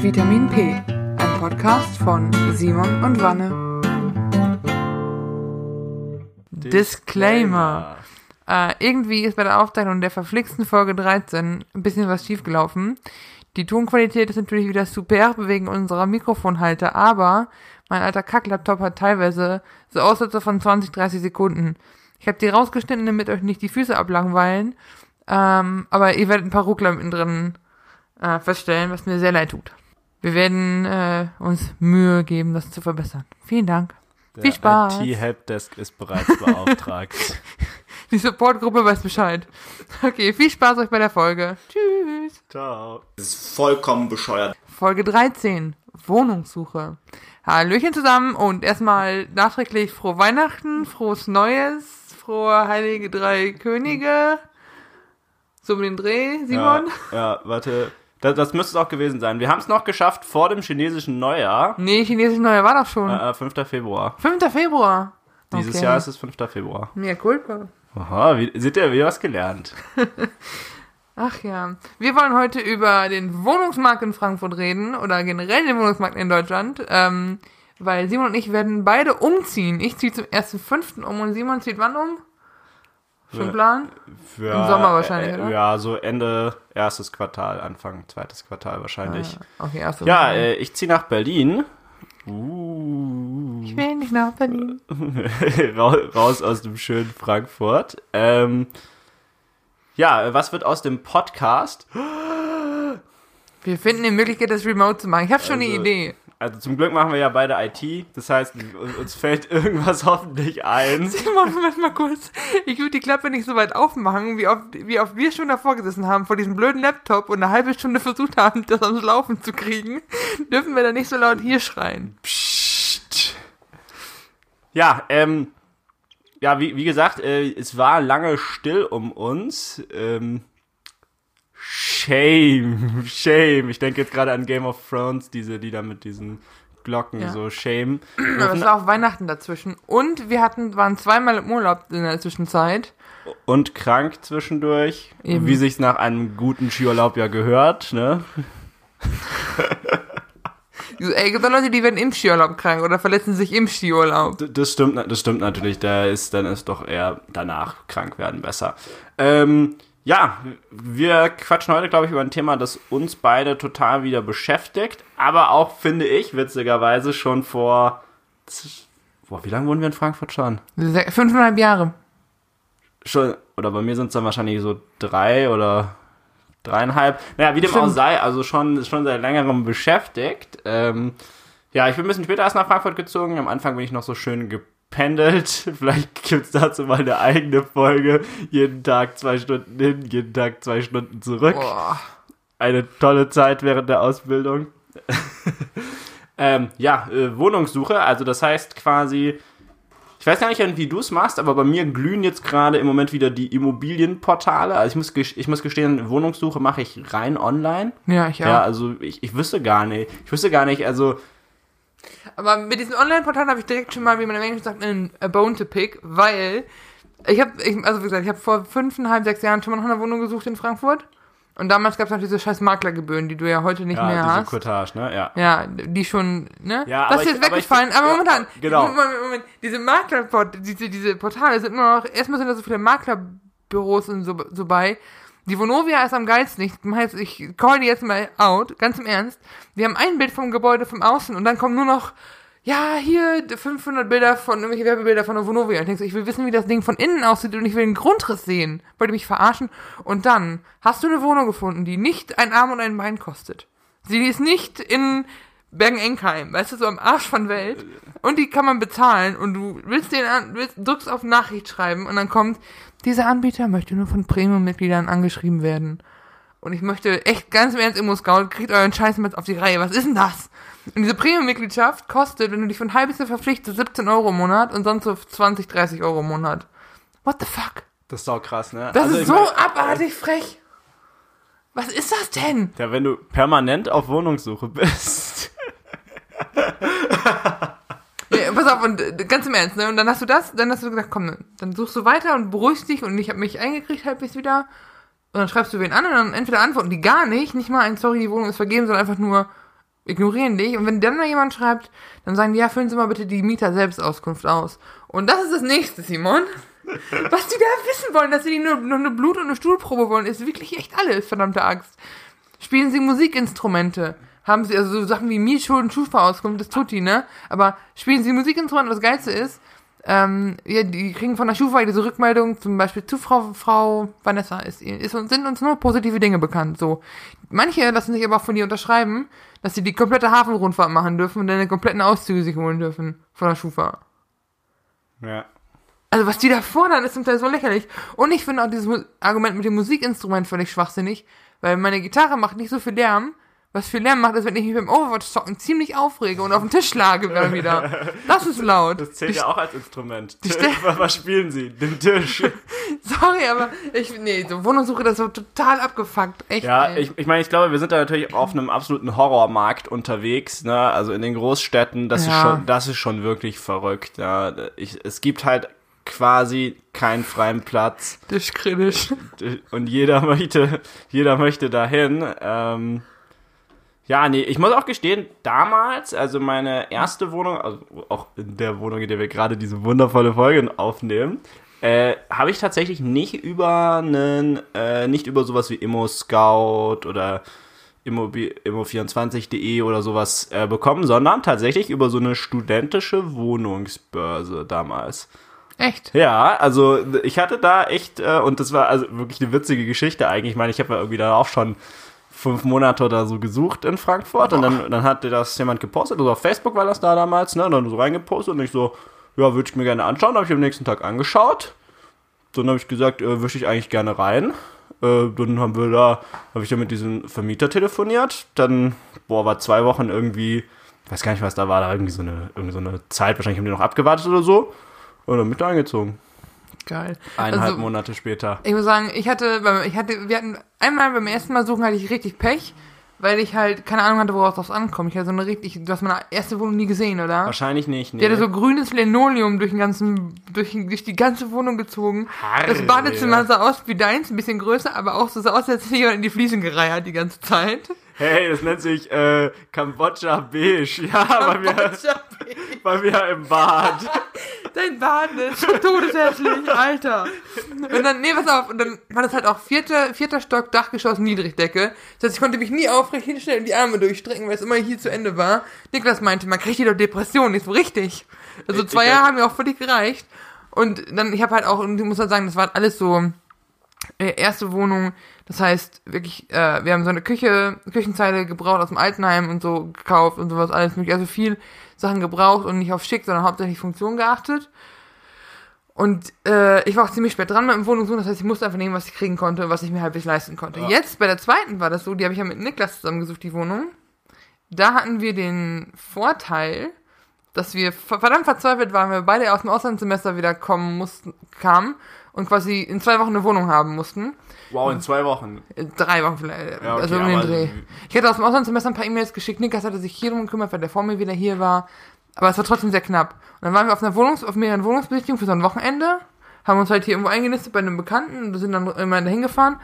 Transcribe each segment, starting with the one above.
Vitamin P, ein Podcast von Simon und Wanne. Disclaimer. Äh, irgendwie ist bei der Aufzeichnung der verflixten Folge 13 ein bisschen was schiefgelaufen. Die Tonqualität ist natürlich wieder super wegen unserer Mikrofonhalter, aber mein alter Kacklaptop hat teilweise so Aussätze von 20, 30 Sekunden. Ich habe die rausgeschnitten, damit euch nicht die Füße ablangweilen. Ähm, aber ihr werdet ein paar Ruckler mittendrin äh, feststellen, was mir sehr leid tut. Wir werden äh, uns Mühe geben, das zu verbessern. Vielen Dank. Der Viel Spaß. IT-Helpdesk ist bereits beauftragt. Die Supportgruppe weiß Bescheid. Okay, viel Spaß euch bei der Folge. Tschüss. Ciao. Das ist vollkommen bescheuert. Folge 13. Wohnungssuche. Hallöchen zusammen und erstmal nachträglich frohe Weihnachten, frohes Neues, frohe Heilige Drei Könige. So um den Dreh, Simon. Ja, ja warte. Das, das müsste es auch gewesen sein. Wir haben es noch geschafft vor dem chinesischen Neujahr. Nee, chinesische Neujahr war doch schon. Äh, 5. Februar. 5. Februar. Dieses Okay. Jahr ist es 5. Februar. Mehr Culpa. Aha, wie, seht ihr, wieder was gelernt. Ach ja. Wir wollen heute über den Wohnungsmarkt in Frankfurt reden oder generell den Wohnungsmarkt in Deutschland. Ähm, weil Simon und ich werden beide umziehen. Ich ziehe zum 1.5. um und Simon zieht wann um? Schon. Plan? Für, Im Sommer wahrscheinlich, äh, oder? Ja, so Ende erstes Quartal, Anfang zweites Quartal wahrscheinlich. Okay, erst Ja, äh, ich ziehe nach Berlin. Uh. Ich will nicht nach Berlin. Ra- raus aus dem schönen Frankfurt. Ähm, ja, was wird aus dem Podcast? Wir finden eine Möglichkeit, das remote zu machen. Ich habe schon eine Also- Idee. Also zum Glück machen wir ja beide IT. Das heißt, uns fällt irgendwas hoffentlich ein. Simon, Moment mal kurz. Ich würde die Klappe nicht so weit aufmachen, wie oft, wie oft wir schon davor gesessen haben, vor diesem blöden Laptop und eine halbe Stunde versucht haben, das ans Laufen zu kriegen. Dürfen wir da nicht so laut hier schreien. Psst. Ja, ähm, ja, wie, wie gesagt, äh, es war lange still um uns. Ähm, shame, shame. Ich denke jetzt gerade an Game of Thrones, diese, die da mit diesen Glocken Ja. so shame. Aber es war auch Weihnachten dazwischen. Und wir hatten, waren zweimal im Urlaub in der Zwischenzeit. und krank zwischendurch, Eben. wie sich's nach einem guten Skiurlaub ja gehört, ne? Ey, gibt Leute, die werden im Skiurlaub krank oder verletzen sich im Skiurlaub. D- Das stimmt, das stimmt natürlich. Da ist, dann ist doch eher danach krank werden besser. Ähm, ja, wir quatschen heute, glaube ich, über ein Thema, das uns beide total wieder beschäftigt, aber auch, finde ich, witzigerweise schon vor, boah, wie lange wohnen wir in Frankfurt schon? Fünfeinhalb Jahre. Schon, oder bei mir sind es dann wahrscheinlich so drei oder dreieinhalb. Naja, wie dem auch Stimmt. sei, also schon, schon seit längerem beschäftigt. Ähm, ja, ich bin ein bisschen später erst nach Frankfurt gezogen. Am Anfang bin ich noch so schön gependelt. Vielleicht gibt's dazu mal eine eigene Folge. Jeden Tag zwei Stunden hin, jeden Tag zwei Stunden zurück. Boah. Eine tolle Zeit während der Ausbildung. ähm, ja, äh, Wohnungssuche, also das heißt quasi, ich weiß gar nicht, wie du es machst, aber bei mir glühen jetzt gerade im Moment wieder die Immobilienportale. Also ich muss, ich muss gestehen, Wohnungssuche mache ich rein online. Ja, ich auch. Ja, also ich, ich wüsste gar nicht. Ich wüsste gar nicht, also Aber mit diesen Online-Portalen habe ich direkt schon mal, wie man im Englischen sagt, einen a bone to pick, weil ich habe, ich, also wie gesagt, ich habe vor fünfeinhalb, sechs Jahren schon mal nach einer Wohnung gesucht in Frankfurt. Und damals gab es noch diese scheiß Maklergebühren, die du ja heute nicht ja, mehr diese hast. Cottage, ne? Ja. Ja, die schon, ne? Ja, das aber ist jetzt ich- aber ich weggefallen, aber ja, momentan, genau. Moment, Moment, diese Maklerport, diese, diese Portale sind immer noch, erstmal sind da so viele Maklerbüros und so, so bei. Die Vonovia ist am geilsten. Ich, ich call die jetzt mal out, ganz im Ernst. Wir haben ein Bild vom Gebäude vom Außen und dann kommen nur noch, ja, hier 500 Bilder von, irgendwelche Werbebilder von der Vonovia. Und ich denke ich will wissen, wie das Ding von innen aussieht und ich will einen Grundriss sehen. Wollt ihr mich verarschen? Und dann hast du eine Wohnung gefunden, die nicht ein Arm und ein Bein kostet. Sie ist nicht in Bergen-Enkheim, weißt du, so am Arsch von Welt. Und die kann man bezahlen und du willst den an, willst, drückst auf Nachricht schreiben und dann kommt, dieser Anbieter möchte nur von Premium-Mitgliedern angeschrieben werden. Und ich möchte echt ganz im Ernst, Immo-Scout, kriegt euren Scheiß mit auf die Reihe. Was ist denn das? Und diese Premium-Mitgliedschaft kostet, wenn du dich ein halbes verpflichtest, 17 Euro im Monat und sonst so 20, 30 Euro im Monat. What the fuck? Das ist auch krass, ne? Das Also ist so mein- abartig frech. Was ist das denn? Ja, wenn du permanent auf Wohnungssuche bist. Pass auf, und äh, ganz im Ernst, ne? Und dann hast du das, dann hast du gesagt, komm, dann suchst du weiter und beruhigst dich und ich habe mich eingekriegt halbwegs wieder. Und dann schreibst du wen an und dann entweder antworten die gar nicht, nicht mal ein Sorry, die Wohnung ist vergeben, sondern einfach nur, ignorieren dich. Und wenn dann mal jemand schreibt, dann sagen die, ja, füllen Sie mal bitte die Mieter-Selbstauskunft aus. Und das ist das nächste, Simon. Was die da wissen wollen, dass sie die nur, nur eine Blut- und eine Stuhlprobe wollen, ist wirklich echt alles, verdammte Axt. Spielen sie Musikinstrumente? Haben sie, also so Sachen wie Mietschulden, Schufa-Auskunft, das tut die, ne? Aber spielen sie Musikinstrumente, was Geilste ist, ähm, ja, die kriegen von der Schufa diese Rückmeldung, zum Beispiel zu Frau, Frau Vanessa ist, ist und sind uns nur positive Dinge bekannt, so. Manche lassen sich aber auch von dir unterschreiben, dass sie die komplette Hafenrundfahrt machen dürfen und dann den kompletten Auszüge sich holen dürfen von der Schufa. Ja. Also was die da fordern, ist zum Teil so lächerlich. Und ich finde auch dieses Argument mit dem Musikinstrument völlig schwachsinnig, weil meine Gitarre macht nicht so viel Lärm. Was viel Lärm macht, ist, wenn ich mich beim Overwatch-Zocken ziemlich aufrege und auf den Tisch schlage dann wieder. Das ist laut. Das zählt Die- ja auch als Instrument. Was spielen Sie? Den Tisch. Sorry, aber ich, nee, so Wohnungssuche, das ist so total abgefuckt. Echt, Ja, ey. ich, ich meine, ich glaube, wir sind da natürlich auf einem absoluten Horrormarkt unterwegs, ne? Also in den Großstädten, das ist Ja. schon, das ist schon wirklich verrückt, ja. Ich, es gibt halt quasi keinen freien Platz Tischkritisch. und jeder möchte, jeder möchte dahin. Ähm, ja, nee, ich muss auch gestehen, damals, also meine erste Wohnung, also auch in der Wohnung, in der wir gerade diese wundervolle Folge aufnehmen, äh, habe ich tatsächlich nicht über einen, äh, nicht über sowas wie Immo Scout oder Immobi- Immo24.de oder sowas äh, bekommen, sondern tatsächlich über so eine studentische Wohnungsbörse damals. Echt? Ja, also ich hatte da echt, äh, und das war also wirklich eine witzige Geschichte eigentlich. Ich meine, ich habe ja irgendwie da auch schon fünf Monate oder so gesucht in Frankfurt und dann, dann hatte das jemand gepostet, also auf Facebook war das da damals, ne, und dann so reingepostet und ich so, ja, würde ich mir gerne anschauen, habe ich am nächsten Tag angeschaut. Dann habe ich gesagt, äh, würde ich eigentlich gerne rein. Äh, dann haben wir da, habe ich da mit diesem Vermieter telefoniert. Dann, boah, war zwei Wochen irgendwie, ich weiß gar nicht, was da war, da irgendwie so eine, irgendwie so eine Zeit, wahrscheinlich haben die noch abgewartet oder so. Und dann mit da eingezogen. Geil. Eineinhalb Also- Monate später. Ich muss sagen, ich hatte, ich hatte, wir hatten einmal beim ersten Mal suchen hatte ich richtig Pech, weil ich halt keine Ahnung hatte, woraus das ankommt. Ich hatte so eine richtig, du hast meine erste Wohnung nie gesehen, oder? Wahrscheinlich nicht, nee. Die hatte so grünes Linoleum durch den ganzen, durch, durch die ganze Wohnung gezogen. Das Harre. Badezimmer sah aus wie deins, ein bisschen größer, aber auch so sah aus, als hätte jemand in die Fliesen gereiert die ganze Zeit. hey, das nennt sich äh, Kambodscha Beige. Ja, bei mir, bei mir im Bad. Dein Bad ist so todeshässlich, Alter. Und dann, nee, pass auf, und dann war das halt auch vierter, vierter Stock, Dachgeschoss, Niedrigdecke. Das heißt, ich konnte mich nie aufrecht hinstellen und die Arme durchstrecken, weil es immer hier zu Ende war. Niklas meinte, man kriegt hier doch Depressionen, nicht so richtig. Also zwei Jahre haben mir auch völlig gereicht. Und dann, ich habe halt auch, und ich muss halt sagen, das war alles so, äh, erste Wohnung, das heißt wirklich, äh, wir haben so eine Küche, Küchenzeile gebraucht aus dem Altenheim und so gekauft und sowas alles mögliche. Also viel Sachen gebraucht und nicht auf schick, sondern hauptsächlich Funktion geachtet. Und äh, ich war auch ziemlich spät dran mit dem Wohnungssuchen, das heißt, ich musste einfach nehmen, was ich kriegen konnte und was ich mir halbwegs leisten konnte. Ja. Jetzt bei der zweiten war das so, die habe ich ja mit Niklas zusammengesucht, die Wohnung. Da hatten wir den Vorteil, dass wir ver- verdammt verzweifelt waren, weil wir beide aus dem Auslandssemester wieder kommen mussten, kamen und quasi in zwei Wochen eine Wohnung haben mussten. Wow, in zwei Wochen. Äh, Drei Wochen vielleicht, Ja, okay, also um den Dreh. Ich hatte aus dem Auslandssemester ein paar E-Mails geschickt, Niklas hatte sich hier drum gekümmert, weil der vor mir wieder hier war. Aber es war trotzdem sehr knapp. Und dann waren wir auf einer Wohnungs-, auf mehreren Wohnungsbesichtigungen für so ein Wochenende, haben uns halt hier irgendwo eingenistet bei einem Bekannten und sind dann immer dahin gefahren.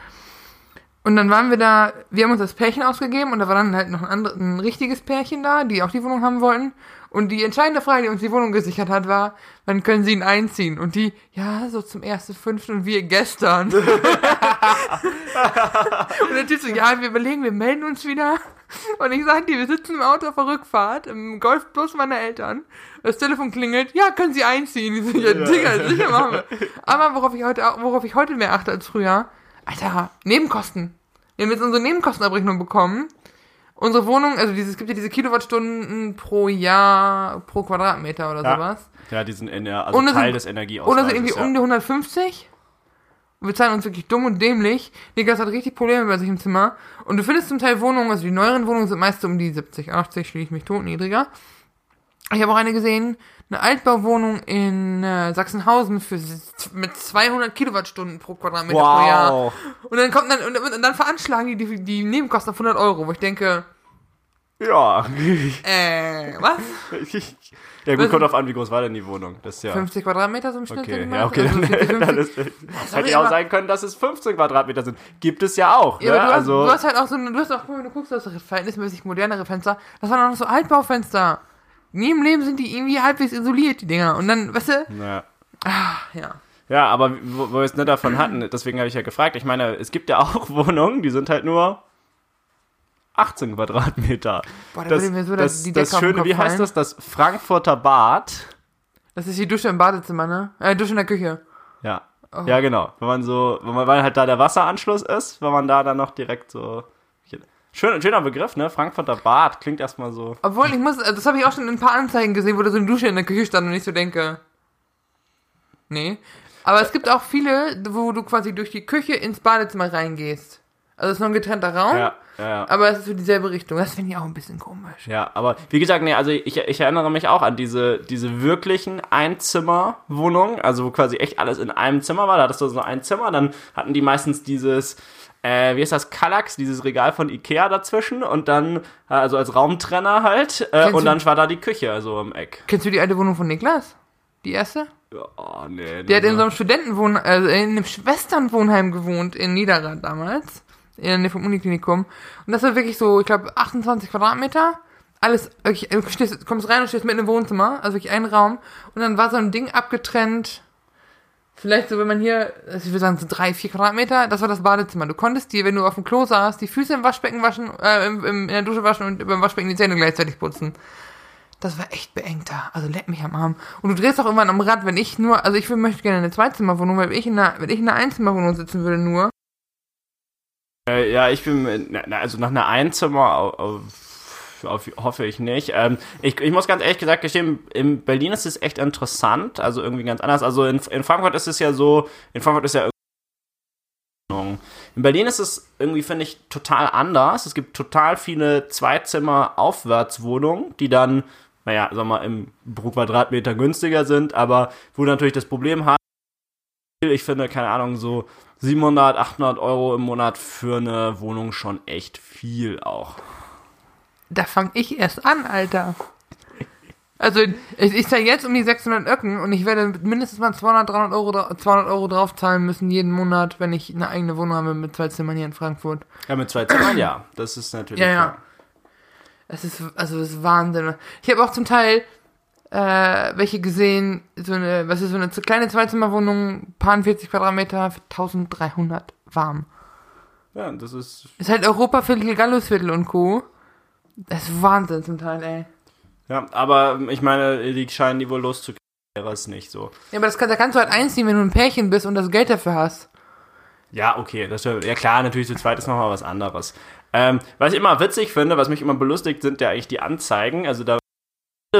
Und dann waren wir da, wir haben uns das Pärchen ausgegeben und da war dann halt noch ein, anderes, ein richtiges Pärchen da, die auch die Wohnung haben wollten. Und die entscheidende Frage, die uns die Wohnung gesichert hat, war, wann können sie ihn einziehen? Und die, ja, so zum ersten fünften und wir gestern. und der Typ so, ja, wir überlegen, wir melden uns wieder. Und ich sag dir, wir sitzen im Auto auf der Rückfahrt, im Golfbus meiner Eltern. Das Telefon klingelt, ja, können Sie einziehen? Ich so, ja, Digga, sicher machen wir. Aber worauf ich heute, worauf ich heute mehr achte als früher, Alter, Nebenkosten. Wir haben jetzt unsere Nebenkostenabrechnung bekommen. Unsere Wohnung, also dieses, es gibt ja diese Kilowattstunden pro Jahr, pro Quadratmeter oder Ja. sowas. Ja, diesen Ener also Teil sind- des Energieausweises. Oder so irgendwie ja. um die 150. Und wir zahlen uns wirklich dumm und dämlich. Niklas hat richtig Probleme bei sich im Zimmer. Und du findest zum Teil Wohnungen, also die neueren Wohnungen sind meist so um die 70, 80, schließe ich mich tot, niedriger. Ich habe auch eine gesehen, eine Altbauwohnung in äh, Sachsenhausen für mit 200 Kilowattstunden pro Quadratmeter pro Jahr. Wow. Und dann kommt dann, und, und dann veranschlagen die, die die Nebenkosten auf 100 Euro, wo ich denke, Ja. Äh, was? ja gut, kommt drauf an, wie groß war denn die Wohnung? Das ist ja. 50 Quadratmeter so im Schnitt? Okay, ja, okay, Also dann, 40, 50? dann ist, Sorry, hätte ja auch sein können, dass es 15 Quadratmeter sind. Gibt es ja auch, Ja, ne? du, also, hast, du hast halt auch so, du hast auch, mal, du guckst, du hast verhältnismäßig modernere Fenster. Das waren auch noch so Altbaufenster. Nie im Leben sind die irgendwie halbwegs isoliert, die Dinger. Und dann, weißt du, ja. ja. ja, aber wo, wo wir es nicht davon hatten, deswegen habe ich ja gefragt. Ich meine, es gibt ja auch Wohnungen, die sind halt nur 18 Quadratmeter. Boah, da Das, würde mir so das, die Decke das Schöne, wie heißt das? Das Frankfurter Bad. Das ist die Dusche im Badezimmer, ne? Äh, Dusche in der Küche. Ja. Oh. Ja, genau. Wenn man so, wenn man, weil halt da der Wasseranschluss ist, wenn man da dann noch direkt so. Schön, schöner Begriff, ne? Frankfurter Bad klingt erstmal so. Obwohl, ich muss, also das habe ich auch schon in ein paar Anzeigen gesehen, wo da so eine Dusche in der Küche stand und ich so denke, nee. Aber es gibt auch viele, wo du quasi durch die Küche ins Badezimmer reingehst. Also es ist noch ein getrennter Raum, Ja, ja, ja. aber es ist für dieselbe Richtung. Das finde ich auch ein bisschen komisch. Ja, aber wie gesagt, nee, also ich, ich erinnere mich auch an diese, diese wirklichen Einzimmerwohnungen, also wo quasi echt alles in einem Zimmer war. Da hattest du so ein Zimmer, dann hatten die meistens dieses, äh, wie ist das, Kallax, dieses Regal von Ikea dazwischen und dann, äh, also als Raumtrenner halt, äh, und dann war da die Küche, also im Eck. Kennst du die alte Wohnung von Niklas? Die erste? Ja, Oh, nee. Der hat in so einem Studentenwohn, also in einem Schwesternwohnheim gewohnt in Niederrad damals. In der Nähe vom Uniklinikum. Und das war wirklich so, ich glaube, 28 Quadratmeter. Alles, wirklich, du kommst rein und stehst mitten im Wohnzimmer, also wirklich ein Raum. Und dann war so ein Ding abgetrennt. Vielleicht so, wenn man hier, also ich würde sagen, so drei, vier Quadratmeter, das war das Badezimmer. Du konntest dir, wenn du auf dem Klo saßt, die Füße im Waschbecken waschen, äh, im, im, in der Dusche waschen und beim Waschbecken die Zähne gleichzeitig putzen. Das war echt beengt da. Also leck mich am Arm. Und du drehst auch irgendwann am Rad, wenn ich nur, also ich möchte gerne eine Zweizimmerwohnung, weil ich in einer, wenn ich in einer Einzimmerwohnung sitzen würde nur, Äh, ja, ich bin, also nach einer Einzimmer auf, auf, hoffe ich nicht. Ähm, ich, ich muss ganz ehrlich gesagt gestehen, in Berlin ist es echt interessant, also irgendwie ganz anders. Also in, in Frankfurt ist es ja so, in Frankfurt ist ja in Berlin ist es irgendwie, finde ich, total anders. Es gibt total viele Zweizimmer-Aufwärtswohnungen, die dann, naja, sag mal, im pro Quadratmeter günstiger sind, aber wo natürlich das Problem hast, ich finde, keine Ahnung, so 700, 800 Euro im Monat für eine Wohnung schon echt viel auch. Da fange ich erst an, Alter. Also ich, ich zahle jetzt um die 600 Öcken und ich werde mindestens mal 200, 300 Euro, dra- 200 Euro draufzahlen müssen jeden Monat, wenn ich eine eigene Wohnung habe mit zwei Zimmern hier in Frankfurt. Ja, mit zwei Zimmern, ja. Das ist natürlich. Ja, ja. Es ist, also es ist Wahnsinn. Ich habe auch zum Teil äh, welche gesehen, so eine, was ist so eine kleine Zweizimmerwohnung, paar 40 Quadratmeter, für 1300 warm. Ja, das ist. Ist halt Europaviertel, Gallusviertel und Co. Das ist Wahnsinn zum Teil, ey. Ja, aber ich meine, die scheinen die wohl loszukriegen. Wäre es nicht so. Ja, aber das kann, da kannst du halt einziehen, wenn du ein Pärchen bist und das Geld dafür hast. Ja, okay. Das, ja, klar, natürlich zu zweit ist nochmal was anderes. Ähm, was ich immer witzig finde, was mich immer belustigt, sind ja eigentlich die Anzeigen. Also da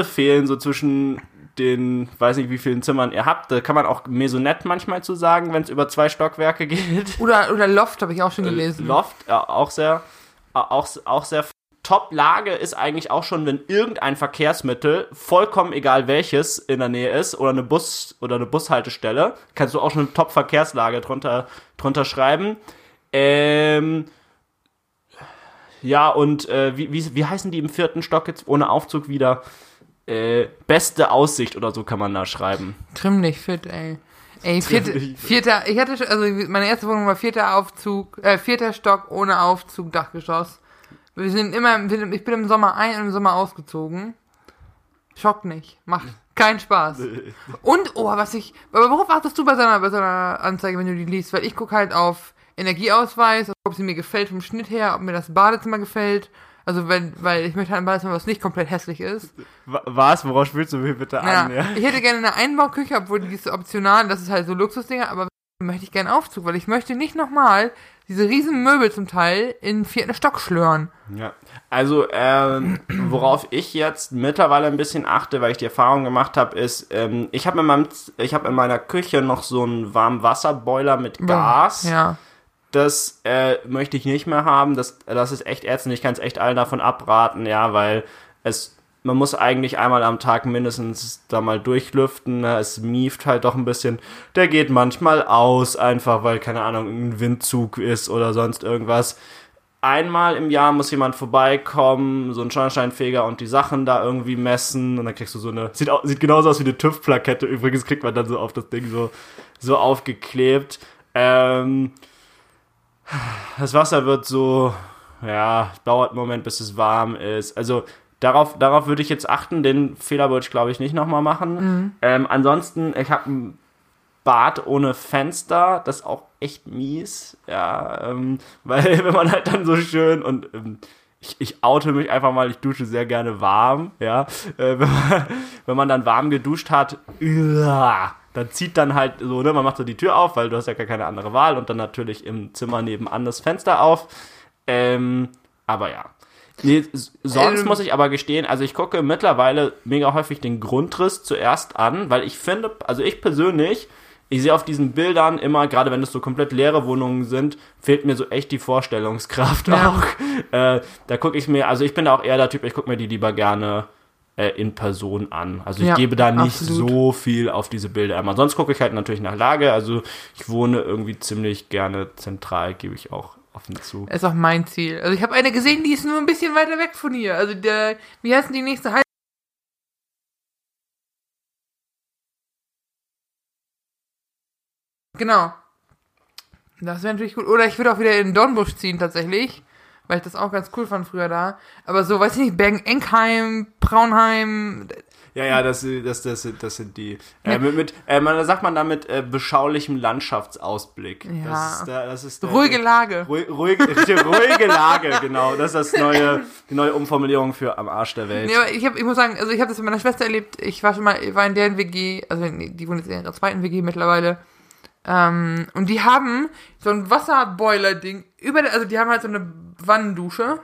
fehlen so zwischen den, weiß nicht, wie vielen Zimmern ihr habt. Da kann man auch Maisonette manchmal zu sagen, wenn es über zwei Stockwerke geht. Oder, oder Loft habe ich auch schon gelesen. Loft, ja, auch sehr, auch, auch sehr. Top-Lage ist eigentlich auch schon, wenn irgendein Verkehrsmittel, vollkommen egal welches, in der Nähe ist oder eine Bus- oder eine Bushaltestelle, kannst du auch schon eine Top-Verkehrslage drunter, drunter schreiben. Ähm, ja, und äh, wie, wie, wie heißen die im vierten Stock jetzt ohne Aufzug wieder? Äh, beste Aussicht oder so kann man da schreiben. Trimm dich fit, ey. Ey, vierte, vierter, ich hatte schon, also meine erste Wohnung war vierter Aufzug, äh, vierter Stock ohne Aufzug, Dachgeschoss. Wir sind immer, ich bin im Sommer ein und im Sommer ausgezogen. Schockt nicht. Macht keinen Spaß. Und, oh, was ich, aber worauf achtest du bei so einer, bei so einer Anzeige, wenn du die liest? Weil ich gucke halt auf Energieausweis, ob sie mir gefällt vom Schnitt her, ob mir das Badezimmer gefällt. Also, wenn, weil ich möchte halt ein Badezimmer, was nicht komplett hässlich ist. Wa- Was? Worauf spielst du mich bitte Ja, an? Ja? ich hätte gerne eine Einbauküche, obwohl die ist optional, das ist halt so Luxusdinger, aber möchte ich gerne Aufzug, weil ich möchte nicht nochmal diese riesen Möbel zum Teil in vierten Stock schlören. Ja, also ähm, worauf ich jetzt mittlerweile ein bisschen achte, weil ich die Erfahrung gemacht habe, ist, ähm, ich habe in meinem, ich habe in meiner Küche noch so einen Warmwasserboiler mit Gas. Ja. Das äh, möchte ich nicht mehr haben. Das, das ist echt ätzend. Ich kann es echt allen davon abraten, ja, weil es, man muss eigentlich einmal am Tag mindestens da mal durchlüften. Ne? Es mieft halt doch ein bisschen. Der geht manchmal aus, einfach weil, keine Ahnung, ein Windzug ist oder sonst irgendwas. einmal im Jahr muss jemand vorbeikommen, so ein Schornsteinfeger und die Sachen da irgendwie messen und dann kriegst du so eine, sieht, sieht genauso aus wie eine TÜV-Plakette, übrigens kriegt man dann so auf das Ding so, so aufgeklebt. Ähm, das Wasser wird so, ja, dauert einen Moment, bis es warm ist. Also darauf, darauf würde ich jetzt achten. Den Fehler würde ich, glaube ich, nicht nochmal machen. Ähm, ansonsten, ich habe ein Bad ohne Fenster. Das ist auch echt mies. Ja, ähm, weil wenn man halt dann so schön und ähm, ich, ich oute mich einfach mal, ich dusche sehr gerne warm. Ja, äh, wenn, man, wenn man dann warm geduscht hat, uah, dann zieht dann halt so, ne, man macht so die Tür auf, weil du hast ja gar keine andere Wahl und dann natürlich im Zimmer nebenan das Fenster auf. Ähm, aber ja. Nee, sonst Ähm. muss ich aber gestehen, also ich gucke mittlerweile mega häufig den Grundriss zuerst an, weil ich finde, also ich persönlich, ich sehe auf diesen Bildern immer, gerade wenn es so komplett leere Wohnungen sind, fehlt mir so echt die Vorstellungskraft Ja. auch. Äh, da gucke ich mir, also ich bin da auch eher der Typ, ich gucke mir die lieber gerne äh, in Person an. Also ich Ja, gebe da nicht absolut. so viel auf diese Bilder immer. Sonst gucke ich halt natürlich nach Lage. Also ich wohne irgendwie ziemlich gerne zentral, gebe ich auch offen zu. Ist auch mein Ziel. Also ich habe eine gesehen, die ist nur ein bisschen weiter weg von hier. Also der, wie heißt denn die nächste Halt? Genau. Das wäre natürlich gut. Oder ich würde auch wieder in Dornbusch ziehen tatsächlich, weil ich das auch ganz cool fand früher da. Aber so, weiß ich nicht, Bergen-Enkheim, Braunheim, Ja, ja, das, das, das, das sind die. Äh, mit, mit, äh, man, sagt man damit äh, beschaulichem Landschaftsausblick. Ja. Das ist, der, das ist der, ruhige Lage. Ruhig, ruhig, ruhige Lage, genau. Das ist das neue, die neue Umformulierung für am Arsch der Welt. Nee, aber ich, hab, ich muss sagen, also ich habe das mit meiner Schwester erlebt. Ich war schon mal, ich war in deren WG, also die wohnt jetzt in ihrer zweiten WG mittlerweile. Ähm, und die haben so ein Wasserboiler-Ding über der, also die haben halt so eine Wannendusche.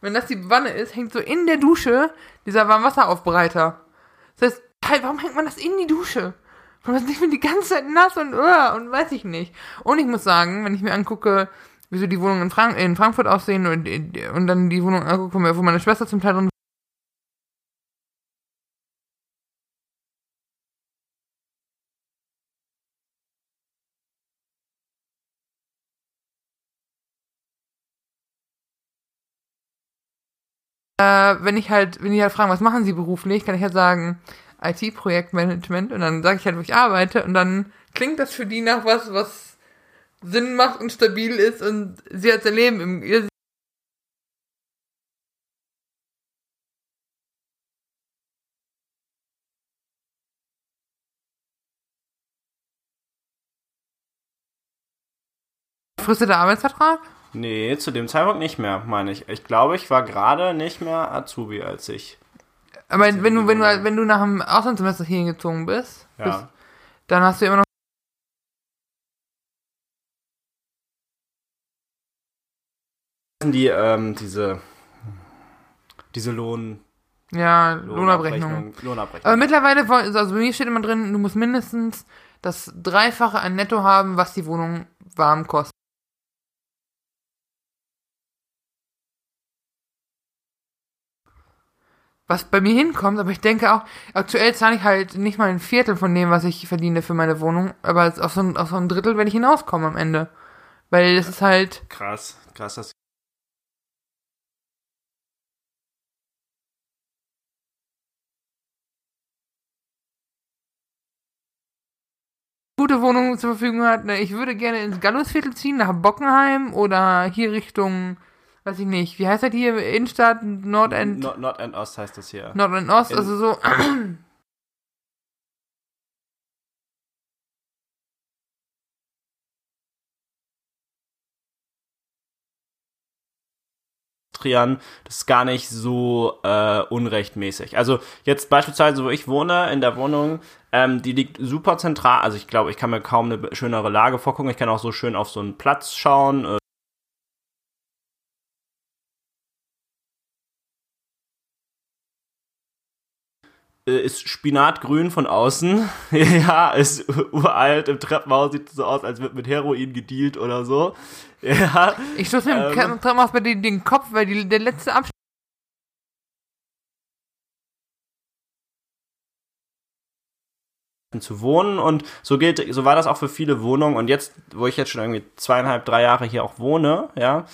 Wenn das die Wanne ist, hängt so in der Dusche dieser Warmwasseraufbereiter. Das heißt, warum hängt man das in die Dusche? Ist nicht mehr die ganze Zeit nass und uh, und weiß ich nicht. Und ich muss sagen, wenn ich mir angucke, wie so die Wohnungen in, Frank in Frankfurt aussehen und, und dann die Wohnung angucke, wo meine Schwester zum Teil drin äh, wenn ich halt, wenn die halt fragen, was machen sie beruflich, kann ich halt sagen, IT-Projektmanagement und dann sage ich halt, wo ich arbeite und dann klingt das für die nach was, was Sinn macht und stabil ist und sie hat ihr Leben im, ihr Befristeter Arbeitsvertrag? Nee, zu dem Zeitpunkt nicht mehr, meine ich. Ich glaube, ich war gerade nicht mehr Azubi, als ich. Aber wenn du, wenn du, Wohnungen. wenn du nach dem Auslandssemester hier hingezogen bist, Ja. bist, dann hast du immer noch Die, ähm, diese, diese Lohn, ja, Lohnabrechnung. Lohnabrechnung. Lohnabrechnung. Aber mittlerweile, also bei mir steht immer drin, du musst mindestens das Dreifache an Netto haben, was die Wohnung warm kostet. Was bei mir hinkommt, aber ich denke auch, aktuell zahle ich halt nicht mal ein Viertel von dem, was ich verdiene für meine Wohnung, aber auf so ein, auf so ein Drittel werde ich hinauskommen am Ende. Weil das ist halt, krass, krass, das gute Wohnung zur Verfügung hat. Ne, Ich würde gerne ins Gallusviertel ziehen, nach Bockenheim oder hier Richtung, weiß ich nicht, wie heißt das hier, Innenstadt, Nordend, Nord, Nord and Ost heißt das hier. Nord und Ost, In- also so. Trian, das ist gar nicht so äh, unrechtmäßig. Also jetzt beispielsweise, wo ich wohne, in der Wohnung, ähm, die liegt super zentral. Also ich glaube, ich kann mir kaum eine schönere Lage vorgucken. Ich kann auch so schön auf so einen Platz schauen. Äh, ist spinatgrün von außen. ja, ist uralt. Im Treppenhaus sieht es so aus, als wird mit Heroin gedealt oder so. Ja. Ich stoße mir im Ähm. Treppenhaus bei den, den Kopf, weil die, der letzte Abschnitt zu wohnen und so gilt, so war das auch für viele Wohnungen und jetzt, wo ich jetzt schon irgendwie zweieinhalb, drei Jahre hier auch wohne, ja,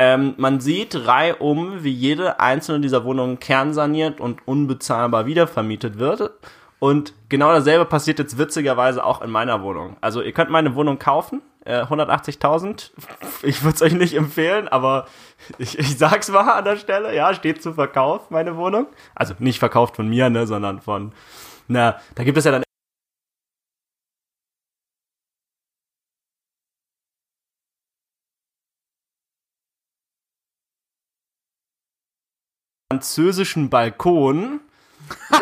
Ähm, man sieht reihum, wie jede einzelne dieser Wohnungen kernsaniert und unbezahlbar wiedervermietet wird. Und genau dasselbe passiert jetzt witzigerweise auch in meiner Wohnung. Also ihr könnt meine Wohnung kaufen, äh, 180.000. Ich würde es euch nicht empfehlen, aber ich, ich sag's mal an der Stelle, ja, steht zu Verkauf, meine Wohnung. Also nicht verkauft von mir, ne, sondern von, na, da gibt es ja dann französischen Balkon.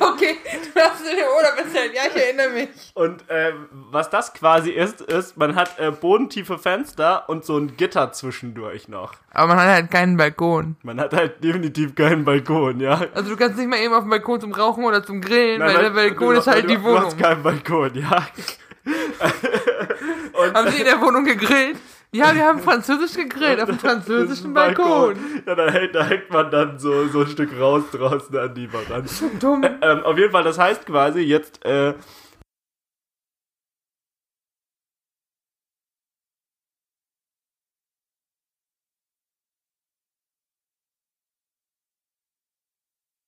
Okay, du hast den Urlaub erzählt. Ja, ich erinnere mich. Und ähm, was das quasi ist, ist, man hat äh, bodentiefe Fenster und so ein Gitter zwischendurch noch. Aber man hat halt keinen Balkon. Man hat halt definitiv keinen Balkon, ja. Also du kannst nicht mal eben auf dem Balkon zum Rauchen oder zum Grillen, Nein, weil der Balkon du- ist halt du- die Du Wohnung. hast keinen Balkon, ja. und Haben sie in der Wohnung gegrillt? Ja, wir haben französisch gegrillt auf dem französischen Balkon. Ja, da hängt, da hängt man dann so, so ein Stück raus draußen an die Wand. Dumm. Ähm, auf jeden Fall, das heißt quasi jetzt, äh,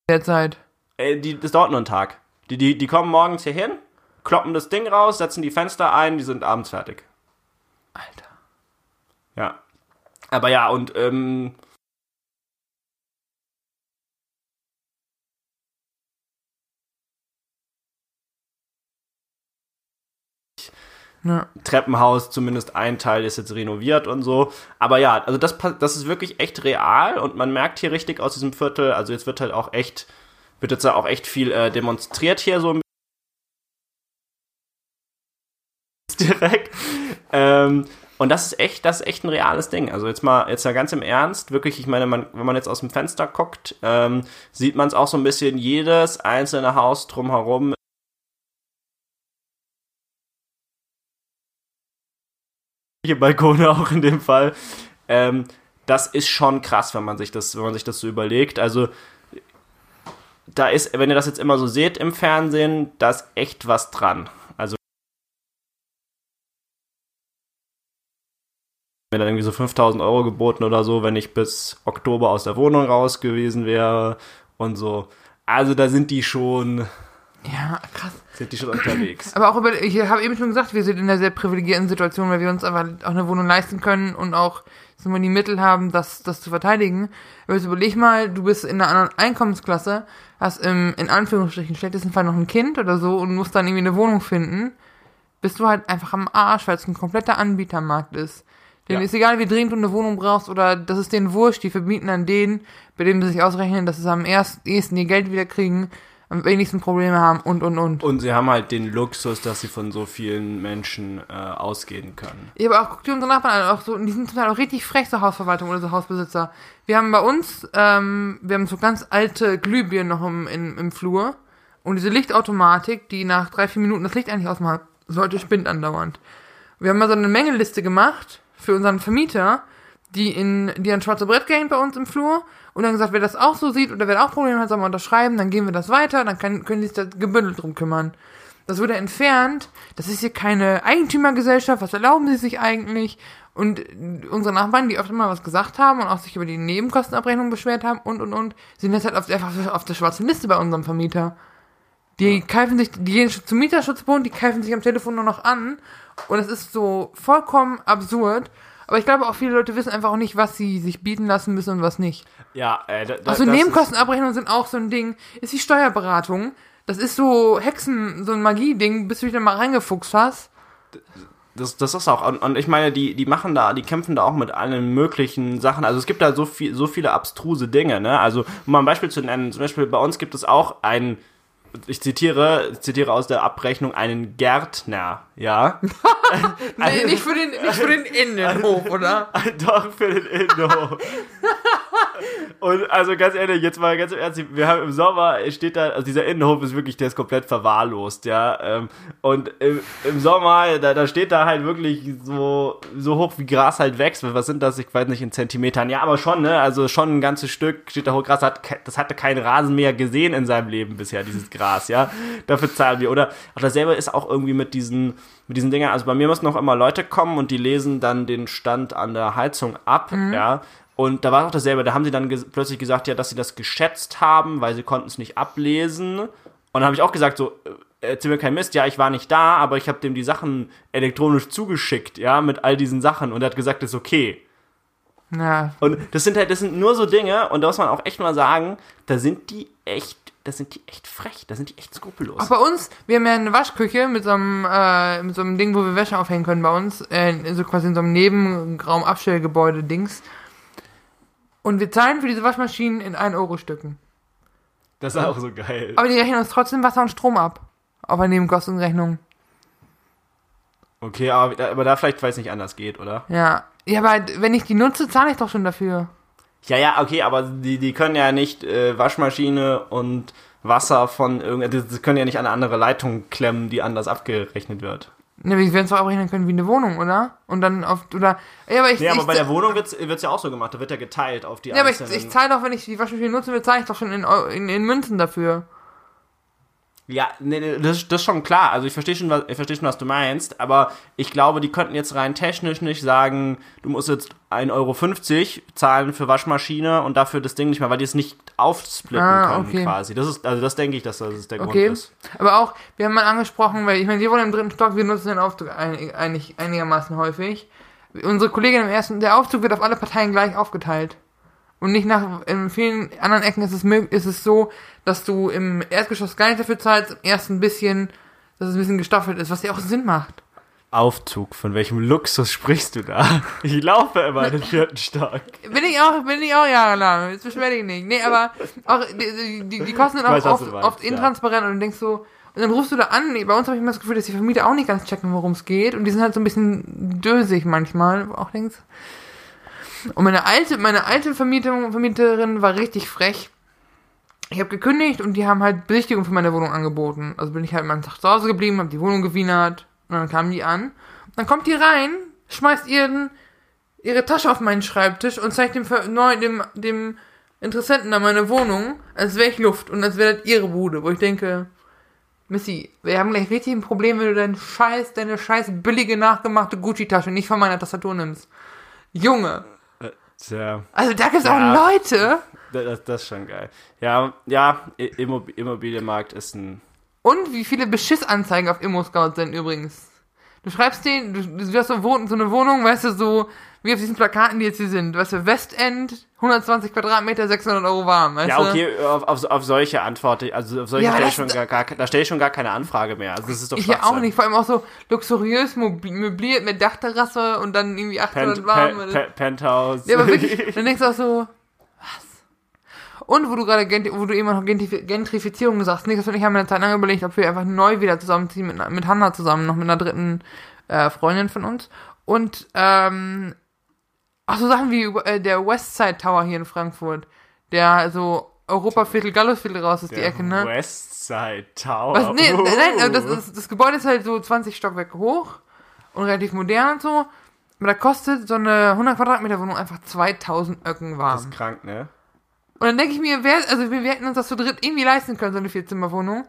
Derzeit. Ey, die, das dauert nur einen Tag. Die, die, die kommen morgens hier hin, kloppen das Ding raus, setzen die Fenster ein, die sind abends fertig. Alter. Ja. Aber ja, und ähm, Ja. Treppenhaus, zumindest ein Teil ist jetzt renoviert und so. Aber ja, also das, das ist wirklich echt real und man merkt hier richtig aus diesem Viertel, also jetzt wird halt auch echt, wird jetzt auch echt viel äh, demonstriert hier so ein direkt. Ähm, und das ist echt, das ist echt ein reales Ding. Also jetzt mal, jetzt mal ganz im Ernst, wirklich, ich meine, man, wenn man jetzt aus dem Fenster guckt, ähm, sieht man es auch so ein bisschen, jedes einzelne Haus drumherum Balkone auch in dem Fall. Ähm, das ist schon krass, wenn man sich das, wenn man sich das so überlegt. Also da ist, wenn ihr das jetzt immer so seht im Fernsehen, da ist echt was dran. Also mir dann irgendwie so 5000 Euro geboten oder so, wenn ich bis Oktober aus der Wohnung raus gewesen wäre und so. Also da sind die schon, Ja, krass. sind die schon unterwegs. Aber auch über, ich habe eben schon gesagt, wir sind in einer sehr privilegierten Situation, weil wir uns einfach auch eine Wohnung leisten können und auch wir, die Mittel haben, das, das zu verteidigen. Aber jetzt überleg mal, du bist in einer anderen Einkommensklasse, hast im, in Anführungsstrichen, schlechtesten Fall noch ein Kind oder so und musst dann irgendwie eine Wohnung finden, bist du halt einfach am Arsch, weil es ein kompletter Anbietermarkt ist. Denen Ja. ist egal, wie dringend du eine Wohnung brauchst oder das ist denen wurscht, die verbieten an denen, bei denen sie sich ausrechnen, dass sie am ersten, ehesten ihr Geld wieder kriegen, am wenigsten Probleme haben und, und, und. Und sie haben halt den Luxus, dass sie von so vielen Menschen äh, ausgehen können. Ja, aber auch guck dir unsere Nachbarn an, auch so, die sind zum Teil auch richtig frech, so Hausverwaltung oder so Hausbesitzer. Wir haben bei uns, ähm, wir haben so ganz alte Glühbirnen noch im, im, im Flur und diese Lichtautomatik, die nach drei, vier Minuten das Licht eigentlich ausmacht, sollte spinnt andauernd. Wir haben mal so eine Mengeliste gemacht für unseren Vermieter, die in, die an schwarze Brett gehen bei uns im Flur und dann gesagt, wer das auch so sieht oder wer auch Probleme hat, soll mal unterschreiben, dann gehen wir das weiter, dann kann, können die sich da gebündelt drum kümmern. Das wurde entfernt. Das ist hier keine Eigentümergesellschaft. Was erlauben sie sich eigentlich? Und unsere Nachbarn, die öfter mal was gesagt haben und auch sich über die Nebenkostenabrechnung beschwert haben und, und, und, sind jetzt halt auf, einfach auf der schwarzen Liste bei unserem Vermieter. Die keifen sich, die gehen zum Mieterschutzbund, die keifen sich am Telefon nur noch an. Und es ist so vollkommen absurd. Aber ich glaube auch viele Leute wissen einfach auch nicht, was sie sich bieten lassen müssen und was nicht. Ja, äh, da, da, Also Nebenkostenabrechnungen sind auch so ein Ding. Ist die Steuerberatung. Das ist so Hexen, so ein Magie-Ding, bis du dich da mal reingefuchst hast. Das, das ist auch, und, und ich meine, die, die machen da, die kämpfen da auch mit allen möglichen Sachen. Also es gibt da so viel, so viele abstruse Dinge, ne? Also, um mal ein Beispiel zu nennen, zum Beispiel bei uns gibt es auch einen, ich zitiere, zitiere aus der Abrechnung, einen Gärtner, ja? Nee, nicht für den, nicht für den Innenhof, oder? Doch, für den Innenhof. Und also ganz ehrlich, jetzt mal ganz im Ernst, wir haben im Sommer, steht da, also dieser Innenhof ist wirklich, der ist komplett verwahrlost, ja. ähm, Und im, im Sommer, da, da steht da halt wirklich so, so hoch wie Gras halt wächst. Was sind das? Ich weiß nicht, in Zentimetern. Ja, aber schon, ne? Also schon ein ganzes Stück steht da hoch Gras. Hat, das hatte kein Rasenmäher gesehen in seinem Leben bisher, dieses Gras, ja. Dafür zahlen wir. Oder auch dasselbe ist auch irgendwie mit diesen, mit diesen Dingern. Also bei mir müssen noch immer Leute kommen und die lesen dann den Stand an der Heizung ab, ja. Und da war auch dasselbe, da haben sie dann ges plötzlich gesagt, ja, dass sie das geschätzt haben, weil sie konnten es nicht ablesen. Und dann habe ich auch gesagt, so, äh, erzähl mir kein Mist, ja, ich war nicht da, aber ich habe dem die Sachen elektronisch zugeschickt, ja, mit all diesen Sachen. Und er hat gesagt, ist okay. Ja, Und das sind halt, das sind nur so Dinge, und da muss man auch echt mal sagen, da sind die echt, da sind die echt frech, da sind die echt skrupellos. Auch bei uns, wir haben ja eine Waschküche mit so einem, äh, mit so einem Ding, wo wir Wäsche aufhängen können bei uns, äh, so quasi in so einem Nebenraum-Abstellgebäude-Dings. Und wir zahlen für diese Waschmaschinen in 1-Euro-Stücken. Das ist auch so geil. Aber die rechnen uns trotzdem Wasser und Strom ab. Auf der Nebenkostenrechnung. Okay, aber, aber da vielleicht, weil es nicht anders geht, oder? Ja. Ja, aber wenn ich die nutze, zahle ich doch schon dafür. Ja, ja, okay, aber die, die können ja nicht äh, Waschmaschine und Wasser von irgendeiner, die können ja nicht an eine andere Leitung klemmen, die anders abgerechnet wird. Ne, wir werden es doch abrechnen können wie eine Wohnung, oder? Und dann auf, oder, ja, aber ich, Ja, aber ich, bei der Wohnung wird's wird's ja auch so gemacht, da wird ja geteilt auf die ja, aber ich, ich zahle doch, wenn ich die Waschmaschine nutze, zahle ich doch schon in, in, in Münzen dafür. Ja, nee, nee, das, das ist schon klar. Also ich verstehe schon, was, ich verstehe schon, was du meinst, aber ich glaube, die könnten jetzt rein technisch nicht sagen, du musst jetzt 1,50 Euro zahlen für Waschmaschine und dafür das Ding nicht mehr, weil die es nicht aufsplitten Ah, können okay. quasi. Das ist, also das denke ich, dass das ist der Okay. Grund ist. Aber auch, wir haben mal angesprochen, weil ich meine, wir wohnen im dritten Stock, wir nutzen den Aufzug einig, einigermaßen häufig. Unsere Kollegin im ersten, der Aufzug wird auf alle Parteien gleich aufgeteilt. Und nicht nach, in vielen anderen Ecken ist es, ist es so, dass du im Erdgeschoss gar nicht dafür zahlst, im ersten ein bisschen, dass es ein bisschen gestaffelt ist, was ja auch Sinn macht. Aufzug, von welchem Luxus sprichst du da? Ich laufe immer in den vierten Stock. Bin ich auch, bin ich auch jahrelang, jetzt beschwer dich nicht. Nee, aber auch, die, die, die Kosten sind weiß, auch was oft, meinst, oft ja. intransparent und du denkst so, und dann rufst du da an, nee, bei uns habe ich immer das Gefühl, dass die Vermieter auch nicht ganz checken, worum es geht und die sind halt so ein bisschen dösig manchmal, wo auch denkst. Und meine alte, meine alte Vermietung, Vermieterin war richtig frech. Ich habe gekündigt und die haben halt Besichtigung für meine Wohnung angeboten. Also bin ich halt mal Tag zu Hause geblieben, habe die Wohnung gewienert und dann kamen die an. Dann kommt die rein, schmeißt ihren, ihre Tasche auf meinen Schreibtisch und zeigt dem, neu, dem, dem Interessenten da meine Wohnung, als wäre ich Luft und als wäre das ihre Bude, wo ich denke, Missy, wir haben gleich richtig ein Problem, wenn du deinen Scheiß, deine scheiß billige nachgemachte Gucci-Tasche nicht von meiner Tastatur nimmst. Junge, Tja, also da gibt's Ja. auch Leute. das, das ist schon geil. Ja, ja, Immob Immobilienmarkt ist ein. Und wie viele Beschissanzeigen auf Immo-Scout sind übrigens. Du schreibst den, du, du hast so, eine Wohnung, weißt du, so wie auf diesen Plakaten, die jetzt hier sind. Weißt du, Westend, 120 Quadratmeter, 600 Euro warm, weißt Ja, du? okay, auf, auf, auf solche antworte also auf solche Ja, stelle ich schon gar, gar, da stelle ich schon gar keine Anfrage mehr. Also das ist doch Ich ja auch nicht, vor allem auch so luxuriös möbliert mit Dachterrasse und dann irgendwie 800 Pent, warm. Pe- Pe- Penthouse. Ja, aber wirklich, dann denkst du auch so? Und wo du gerade, wo du eben noch Gentrifi- Gentrifizierung sagst, Niklas und ich haben eine Zeit lang überlegt, ob wir einfach neu wieder zusammenziehen mit, mit Hanna zusammen, noch mit einer dritten äh, Freundin von uns. Und, ähm, auch so Sachen wie äh, der Westside Tower hier in Frankfurt, der so Europaviertel, Gallusviertel raus ist, die Der Ecke, ne? Westside Tower. Was, nee, Uh. nein, nein, das, das, das Gebäude ist halt so 20 Stockwerke hoch und relativ modern und so. Aber da kostet so eine 100 Quadratmeter Wohnung einfach 2000 Öcken Das warm. ist krank, ne? Und dann denke ich mir, wer, also wir, wir hätten uns das zu dritt irgendwie leisten können, so eine Vierzimmerwohnung.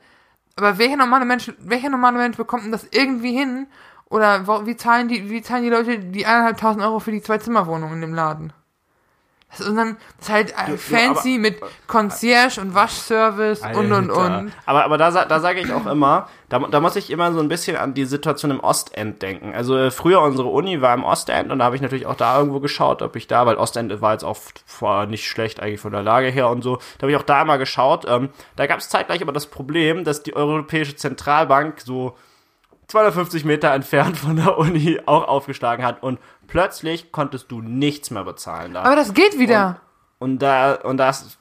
Aber welcher normale Mensch, welcher normale Mensch bekommt denn das irgendwie hin? Oder wie zahlen die, wie zahlen die Leute die eineinhalbtausend Euro für die Zwei-Zimmer-Wohnung in dem Laden? Das ist dann, ist halt äh, Du- du, fancy mit Concierge und Waschservice und und Alter. und. Aber, aber da, da sage ich auch immer, da, da muss ich immer so ein bisschen an die Situation im Ostend denken. Also äh, früher unsere Uni war im Ostend und da habe ich natürlich auch da irgendwo geschaut, ob ich da, weil Ostend war jetzt auch vor nicht schlecht eigentlich von der Lage her und so, da habe ich auch da mal geschaut. Ähm, da gab es zeitgleich aber das Problem, dass die Europäische Zentralbank so 250 Meter entfernt von der Uni auch aufgeschlagen hat und plötzlich konntest du nichts mehr bezahlen da. Aber das geht wieder. Und da, und das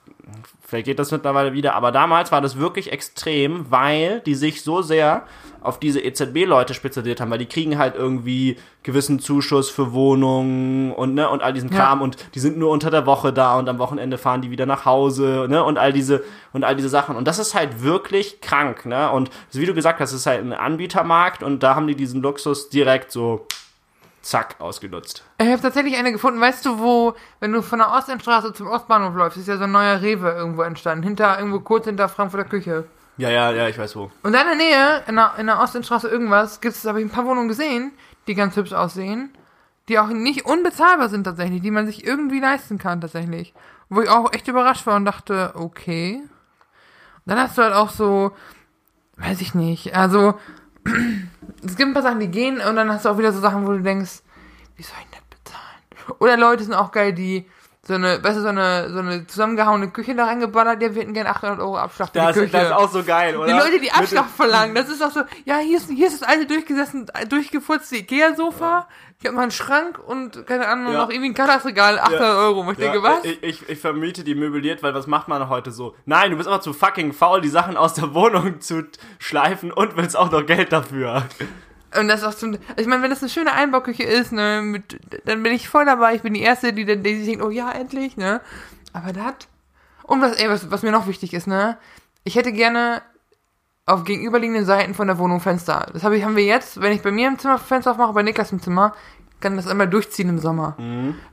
Vielleicht geht das mittlerweile wieder, aber damals war das wirklich extrem, weil die sich so sehr auf diese EZB-Leute spezialisiert haben, weil die kriegen halt irgendwie gewissen Zuschuss für Wohnungen und ne und all diesen Ja. Kram und die sind nur unter der Woche da und am Wochenende fahren die wieder nach Hause, ne und all diese und all diese Sachen und das ist halt wirklich krank, ne und wie du gesagt hast, es ist halt ein Anbietermarkt und da haben die diesen Luxus direkt so zack ausgenutzt. Ich habe tatsächlich eine gefunden, weißt du, wo, wenn du von der Ostendstraße zum Ostbahnhof läufst, ist ja so ein neuer Rewe irgendwo entstanden, hinter, irgendwo kurz hinter Frankfurter Küche. Ja, ja, ja, ich weiß wo. Und da in der Nähe, in der, in der Ostendstraße irgendwas, gibt es, habe ich ein paar Wohnungen gesehen, die ganz hübsch aussehen, die auch nicht unbezahlbar sind tatsächlich, die man sich irgendwie leisten kann tatsächlich. Wo ich auch echt überrascht war und dachte, okay. Und dann hast du halt auch so, weiß ich nicht, also es gibt ein paar Sachen, die gehen und dann hast du auch wieder so Sachen, wo du denkst, wie soll ich das bezahlen? Oder Leute sind auch geil, die so eine, weißt du, so eine, so eine zusammengehauene Küche da reingeballert, der wir hätten gerne 800 Euro Abschlag für Das, die Küche. das ist auch so geil, oder? Die Leute, die Abschlag verlangen, das ist auch so, ja, hier ist, hier ist das alte durchgesessen, durchgefurzte Ikea-Sofa, ich habe mal einen Schrank und, keine Ahnung, Ja. noch irgendwie ein Kallaxregal, 800 Euro. Und ich Ja, denke, was? Ich, ich, ich vermiete die möbliert, weil was macht man heute so? Nein, du bist einfach zu fucking faul, die Sachen aus der Wohnung zu schleifen und willst auch noch Geld dafür. Und das ist auch zum, ich meine, wenn das eine schöne Einbauküche ist, ne, mit, dann bin ich voll dabei, ich bin die Erste, die dann, die sich denkt, oh ja, endlich, ne. Aber das, und was, ey, was, was mir noch wichtig ist, ne, ich hätte gerne auf gegenüberliegenden Seiten von der Wohnung Fenster. Das habe ich, haben wir jetzt, wenn ich bei mir im Zimmer Fenster aufmache, bei Niklas im Zimmer, kann das einmal durchziehen im Sommer.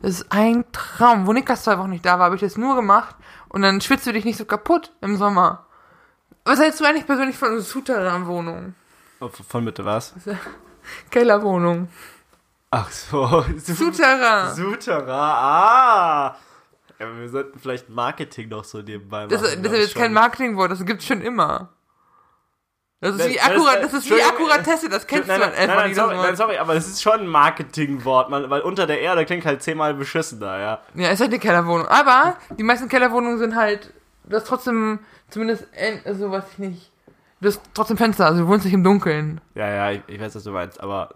Das ist ein Traum. Wo Niklas zwei Wochen nicht da war, habe ich das nur gemacht und dann schwitzt du dich nicht so kaputt im Sommer. Was hältst du eigentlich persönlich von einer Souterrain-Wohnung? Oh, Von Mitte was? Kellerwohnung. Ach so. Souterrain. Sutera, ah. Ja, wir sollten vielleicht Marketing noch so nebenbei machen. Das, das ist jetzt schon. kein Marketingwort, das gibt's schon immer. Das ist Das- wie das- akkurat, das ist wie Akkuratesse, das kennst nein, du nein, halt nein, einfach nein, nicht. sorry, das nein, sorry, aber das ist schon ein Marketingwort, man, weil unter der Erde klingt halt zehnmal beschissener, ja. Ja, ist halt eine Kellerwohnung. Aber die meisten Kellerwohnungen sind halt, du hast trotzdem, zumindest, en- also weiß ich nicht, du hast trotzdem Fenster, also du wohnst nicht im Dunkeln. Ja, ja, ich, ich weiß, was du meinst, aber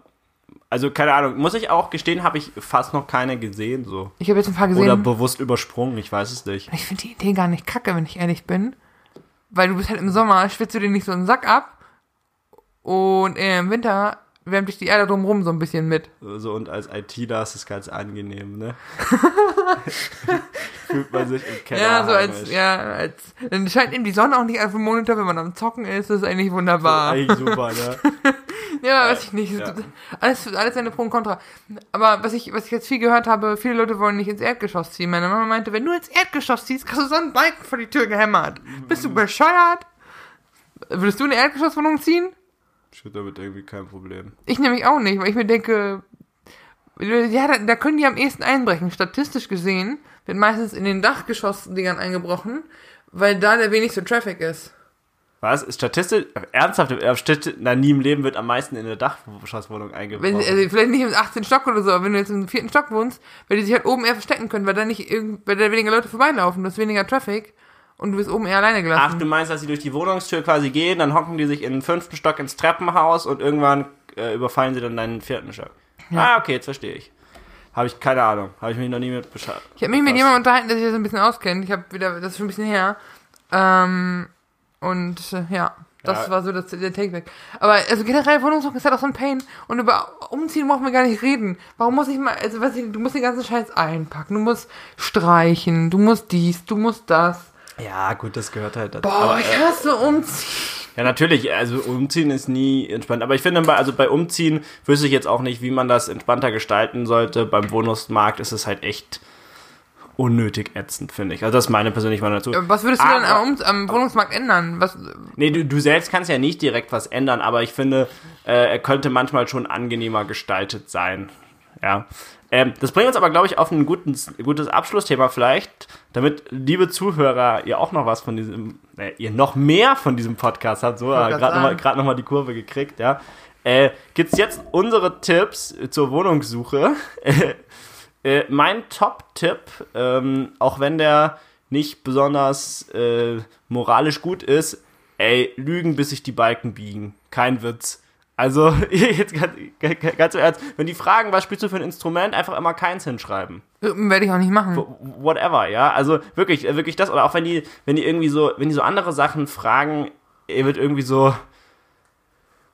also keine Ahnung, muss ich auch gestehen, habe ich fast noch keine gesehen so Ich habe jetzt ein paar gesehen. oder bewusst übersprungen, ich weiß es nicht. ich finde die Idee gar nicht kacke, wenn ich ehrlich bin. Weil du bist halt im Sommer, schwitzt du dir nicht so einen Sack ab. Und im Winter wärmt dich die Erde drumrum so ein bisschen mit. So und als ITler ist es ganz angenehm, ne? Fühlt man sich im Keller Ja, so als, ja, als, dann scheint eben die Sonne auch nicht auf dem Monitor, wenn man am Zocken ist, das ist eigentlich wunderbar. Eigentlich super, ne? Ja, weiß ich nicht. Ja. Alles, alles eine Pro und Contra. Aber was ich, was ich jetzt viel gehört habe, viele Leute wollen nicht ins Erdgeschoss ziehen. Meine Mama meinte, wenn du ins Erdgeschoss ziehst, kriegst du so einen Balken vor die Tür gehämmert. Bist du bescheuert? Würdest du eine Erdgeschosswohnung ziehen? Ich hätte damit irgendwie kein Problem. Ich nämlich auch nicht, weil ich mir denke, ja, da, da können die am ehesten einbrechen. Statistisch gesehen wird meistens in den Dachgeschossdingern eingebrochen, weil da der wenigste Traffic ist. Was? Statistisch, ernsthaft, na, nie im Leben wird am meisten in der Dachgeschosswohnung eingebrochen. Wenn, also vielleicht nicht im 18. Stock oder so, aber wenn du jetzt im vierten Stock wohnst, weil die sich halt oben eher verstecken können, weil da nicht irgend, weil da weniger Leute vorbeilaufen, du hast weniger Traffic und du bist oben eher alleine Ach, gelassen. du meinst, dass sie durch die Wohnungstür quasi gehen, dann hocken die sich in den fünften Stock ins Treppenhaus und irgendwann äh, überfallen sie dann deinen vierten Stock. Ah, okay, jetzt verstehe ich. Habe ich keine Ahnung. Habe ich mich noch nie mit beschäftigt. ich habe mich mit jemandem unterhalten, der sich das ein bisschen auskennt. Ich habe wieder, das ist schon ein bisschen her. Ähm, und äh, ja, das Ja. war so das, der Takeback. Aber also generell Wohnungssuche ist halt auch so ein Pain. Und über Umziehen brauchen wir gar nicht reden. Warum muss ich mal, also weiß ich, du musst den ganzen Scheiß einpacken, du musst streichen, du musst dies, du musst das. Ja, gut, das gehört halt dazu. Boah, Aber, ich äh, hasse Umziehen. ja, natürlich, also umziehen ist nie entspannt. Aber ich finde, bei, also bei Umziehen wüsste ich jetzt auch nicht, wie man das entspannter gestalten sollte. Beim Wohnungsmarkt ist es halt echt unnötig ätzend, finde ich. Also das ist meine persönliche Meinung dazu. Was würdest du denn Aber- am, Um- am Wohnungsmarkt ändern? Was, Nee, du, du selbst kannst ja nicht direkt was ändern, aber ich finde, äh, er könnte manchmal schon angenehmer gestaltet sein. Ja. Ähm, das bringt uns aber, glaube ich, auf ein gutes, gutes Abschlussthema vielleicht, damit, liebe Zuhörer, ihr auch noch was von diesem, äh, ihr noch mehr von diesem Podcast habt, so, äh, gerade nochmal noch mal die Kurve gekriegt, ja. Äh, gibt's jetzt unsere Tipps zur Wohnungssuche? Äh, mein Top-Tipp, ähm, auch wenn der nicht besonders äh, moralisch gut ist, ey, lügen, bis sich die Balken biegen. Kein Witz. Also, jetzt ganz, ganz im Ernst, wenn die fragen, was spielst du für ein Instrument, einfach immer keins hinschreiben. Werde ich auch nicht machen. Whatever, ja. Also wirklich, äh, wirklich das, oder auch wenn die, wenn die irgendwie so, wenn die so andere Sachen fragen, ihr wird irgendwie so,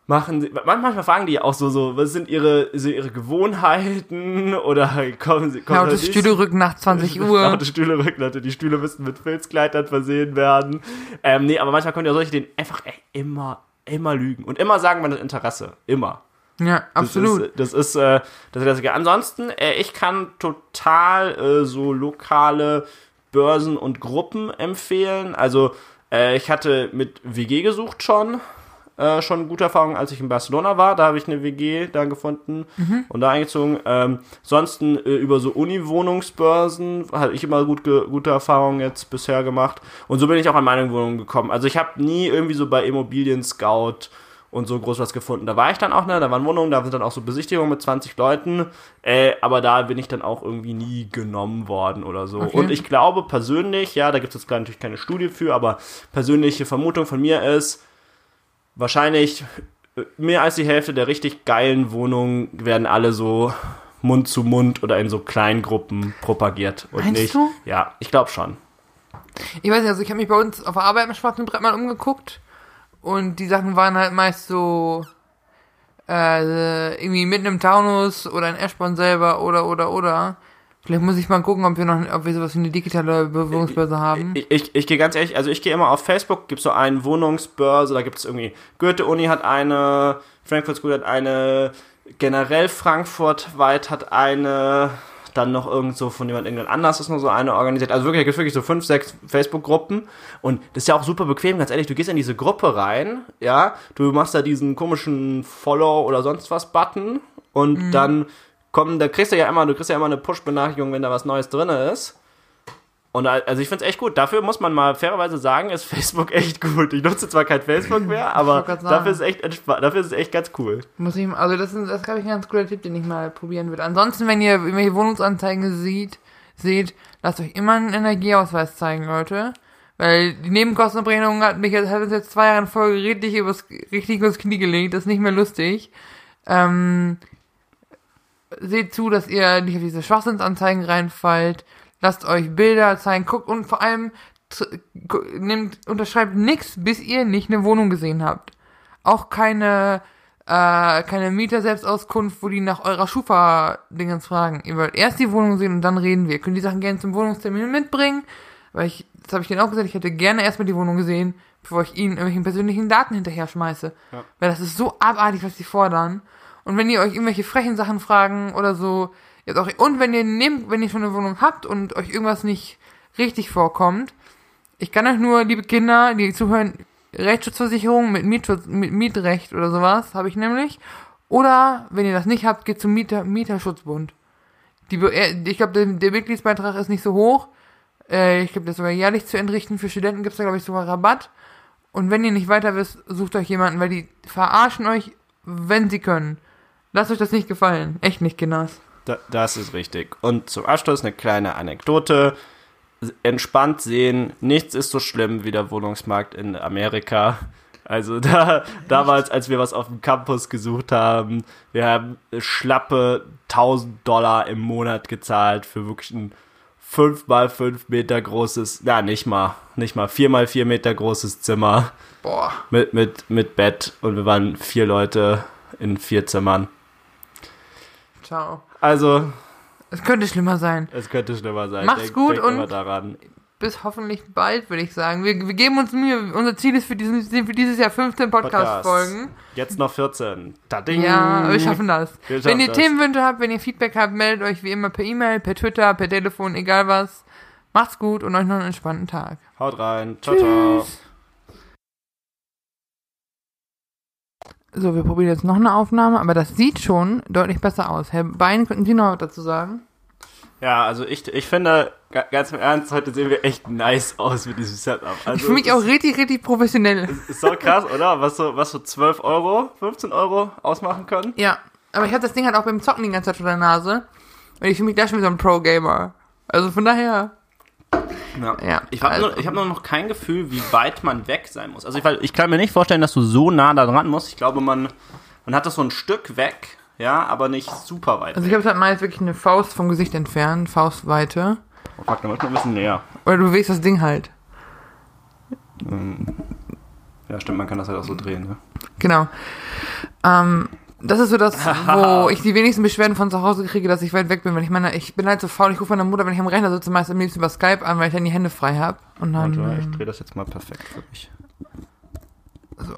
machen sie, manchmal fragen die auch so, so, was sind ihre, so ihre Gewohnheiten oder kommen sie, kommen Lautes Stühlerücken nach 20 Uhr. Laute Stühle rücken, Leute. Die Stühle müssten mit Filzkleidern versehen werden. Ähm, nee, aber manchmal können ja solche denen einfach echt immer, immer lügen. Und immer sagen, man hat Interesse. Immer. Ja, absolut. Das ist, das ist, äh, das ist das Klassiker. Ansonsten, äh, ich kann total äh, so lokale Börsen und Gruppen empfehlen. Also, äh, ich hatte mit WG gesucht schon. Äh, schon gute Erfahrungen, als ich in Barcelona war. Da habe ich eine WG da gefunden und da eingezogen. Ähm, ansonsten äh, über so Uni-Wohnungsbörsen hatte ich immer gut gute Erfahrungen jetzt bisher gemacht. Und so bin ich auch an meine Wohnung gekommen. Also ich habe nie irgendwie so bei Immobilien Scout und so groß was gefunden. Da war ich dann auch, ne? Da waren Wohnungen, da sind dann auch so Besichtigungen mit 20 Leuten. Äh, aber da bin ich dann auch irgendwie nie genommen worden oder so. Okay. Und ich glaube persönlich, ja, da gibt es jetzt gar natürlich keine Studie für, aber persönliche Vermutung von mir ist, wahrscheinlich mehr als die Hälfte der richtig geilen Wohnungen werden alle so Mund zu Mund oder in so kleinen Gruppen propagiert. Und Meinst nicht, du? Ja, ich glaube schon. Ich weiß nicht, also ich habe mich bei uns auf der Arbeit im schwarzen Brett mal umgeguckt und die Sachen waren halt meist so äh, irgendwie mitten im Taunus oder in Eschborn selber oder oder oder. Vielleicht muss ich mal gucken, ob wir noch ob wir sowas wie eine digitale Bewohnungsbörse haben. Ich, ich, ich gehe ganz ehrlich, also ich gehe immer auf Facebook, gibt so eine Wohnungsbörse, da gibt es irgendwie, Goethe-Uni hat eine, Frankfurt School hat eine, generell Frankfurt weit hat eine, dann noch irgend so von jemand irgendwann anders ist nur so eine organisiert. Also wirklich, da gibt wirklich so fünf, sechs Facebook-Gruppen und das ist ja auch super bequem, ganz ehrlich, du gehst in diese Gruppe rein, ja, du machst da diesen komischen Follow oder sonst was Button und dann kommen, da kriegst du ja immer, du kriegst ja immer eine Push-Benachrichtigung, wenn da was Neues drin ist. Und also ich finde es echt gut. Dafür muss man mal fairerweise sagen, ist Facebook echt gut. Ich nutze zwar kein Facebook mehr, aber dafür ist es echt dafür ist es echt ganz cool. Muss ich, also das ist, das glaube ich, ein ganz cooler Tipp, den ich mal probieren würde. Ansonsten, wenn ihr irgendwelche Wohnungsanzeigen sieht, seht, lasst euch immer einen Energieausweis zeigen, Leute. Weil die Nebenkostenabrechnung hat mich jetzt, hat uns jetzt zwei Jahre in Folge richtig übers, richtig übers Knie gelegt. Das ist nicht mehr lustig. Ähm, seht zu, dass ihr nicht auf diese Schwachsinnsanzeigen reinfallt. Lasst euch Bilder zeigen, guckt und vor allem nehmt, unterschreibt nichts, bis ihr nicht eine Wohnung gesehen habt. Auch keine, äh, keine Mieter-Selbstauskunft, wo die nach eurer Schufa-Dingens fragen. Ihr wollt erst die Wohnung sehen und dann reden wir. Ihr könnt die Sachen gerne zum Wohnungstermin mitbringen, weil ich, das habe ich denen auch gesagt, ich hätte gerne erstmal die Wohnung gesehen, bevor ich ihnen irgendwelchen persönlichen Daten hinterher schmeiße. Ja. Weil das ist so abartig, was die fordern. Und wenn ihr euch irgendwelche frechen Sachen fragen oder so, jetzt auch, und wenn ihr nehmt, wenn ihr schon eine Wohnung habt und euch irgendwas nicht richtig vorkommt, ich kann euch nur, liebe Kinder, die zuhören, Rechtsschutzversicherung mit, Mietschutz, mit Mietrecht oder sowas habe ich nämlich. Oder, wenn ihr das nicht habt, geht zum Mieter, Mieterschutzbund. Die, äh, ich glaube, der, der Mitgliedsbeitrag ist nicht so hoch. Äh, ich glaube, das ist sogar jährlich zu entrichten. Für Studenten gibt es da, glaube ich, sogar Rabatt. Und wenn ihr nicht weiter wisst, sucht euch jemanden, weil die verarschen euch, wenn sie können. Lasst euch das nicht gefallen. Echt nicht, Kinders. Da, das ist richtig. Und zum Abschluss eine kleine Anekdote. Entspannt sehen, nichts ist so schlimm wie der Wohnungsmarkt in Amerika. Also da, damals, als wir was auf dem Campus gesucht haben, wir haben schlappe 1000 Dollar im Monat gezahlt für wirklich ein 5 mal 5 Meter großes, na nicht mal, nicht mal 4 mal 4 Meter großes Zimmer Boah. mit, mit, mit Bett und wir waren vier Leute in vier Zimmern. Ciao. Also, Es könnte schlimmer sein. Es könnte schlimmer sein. Macht's gut denk und- daran. Bis hoffentlich bald, würde ich sagen. Wir, wir geben uns Mühe. Unser Ziel ist für, diesen, für dieses Jahr 15 Podcast-Folgen. Jetzt noch 14. Tading. Ja, wir schaffen das. Wir wenn schaffen ihr das. Themenwünsche habt, wenn ihr Feedback habt, meldet euch wie immer per E-Mail, per Twitter, per Telefon, egal was. Macht's gut und euch noch einen entspannten Tag. Haut rein. Ciao, ciao. So, wir probieren jetzt noch eine Aufnahme, aber das sieht schon deutlich besser aus. Herr Bein, könnten Sie noch was dazu sagen? Ja, also ich, ich finde, ga- ganz im Ernst, heute sehen wir echt nice aus mit diesem Setup. Also ich fühle mich auch richtig, richtig professionell. Ist so krass, oder? Was so, was so 12 Euro, 15 Euro ausmachen können? Ja, aber ich habe das Ding halt auch beim Zocken die ganze Zeit vor der Nase. Und ich fühle mich da schon wie so ein Pro-Gamer. Also von daher, Ja. ja. Ich habe also, nur, ich hab nur noch kein Gefühl, wie weit man weg sein muss. Also ich, ich kann mir nicht vorstellen, dass du so nah da dran musst. Ich glaube, man, und hat das so ein Stück weg, ja, aber nicht super weit Also ich habe halt meist wirklich eine Faust vom Gesicht entfernt, Faustweite. Oh, fuck, dann muss man ein bisschen näher. Oder du bewegst das Ding halt. Ähm, Ja, stimmt, man kann das halt auch so drehen, ne? Genau. Ähm, das ist so das, wo ich die wenigsten Beschwerden von zu Hause kriege, dass ich weit weg bin. Wenn ich meine, ich bin halt so faul, ich rufe meine Mutter, wenn ich am Rechner sitze, meist am liebsten über Skype an, weil ich dann die Hände frei habe. Und dann. Warte, ich ähm, drehe das jetzt mal perfekt für mich.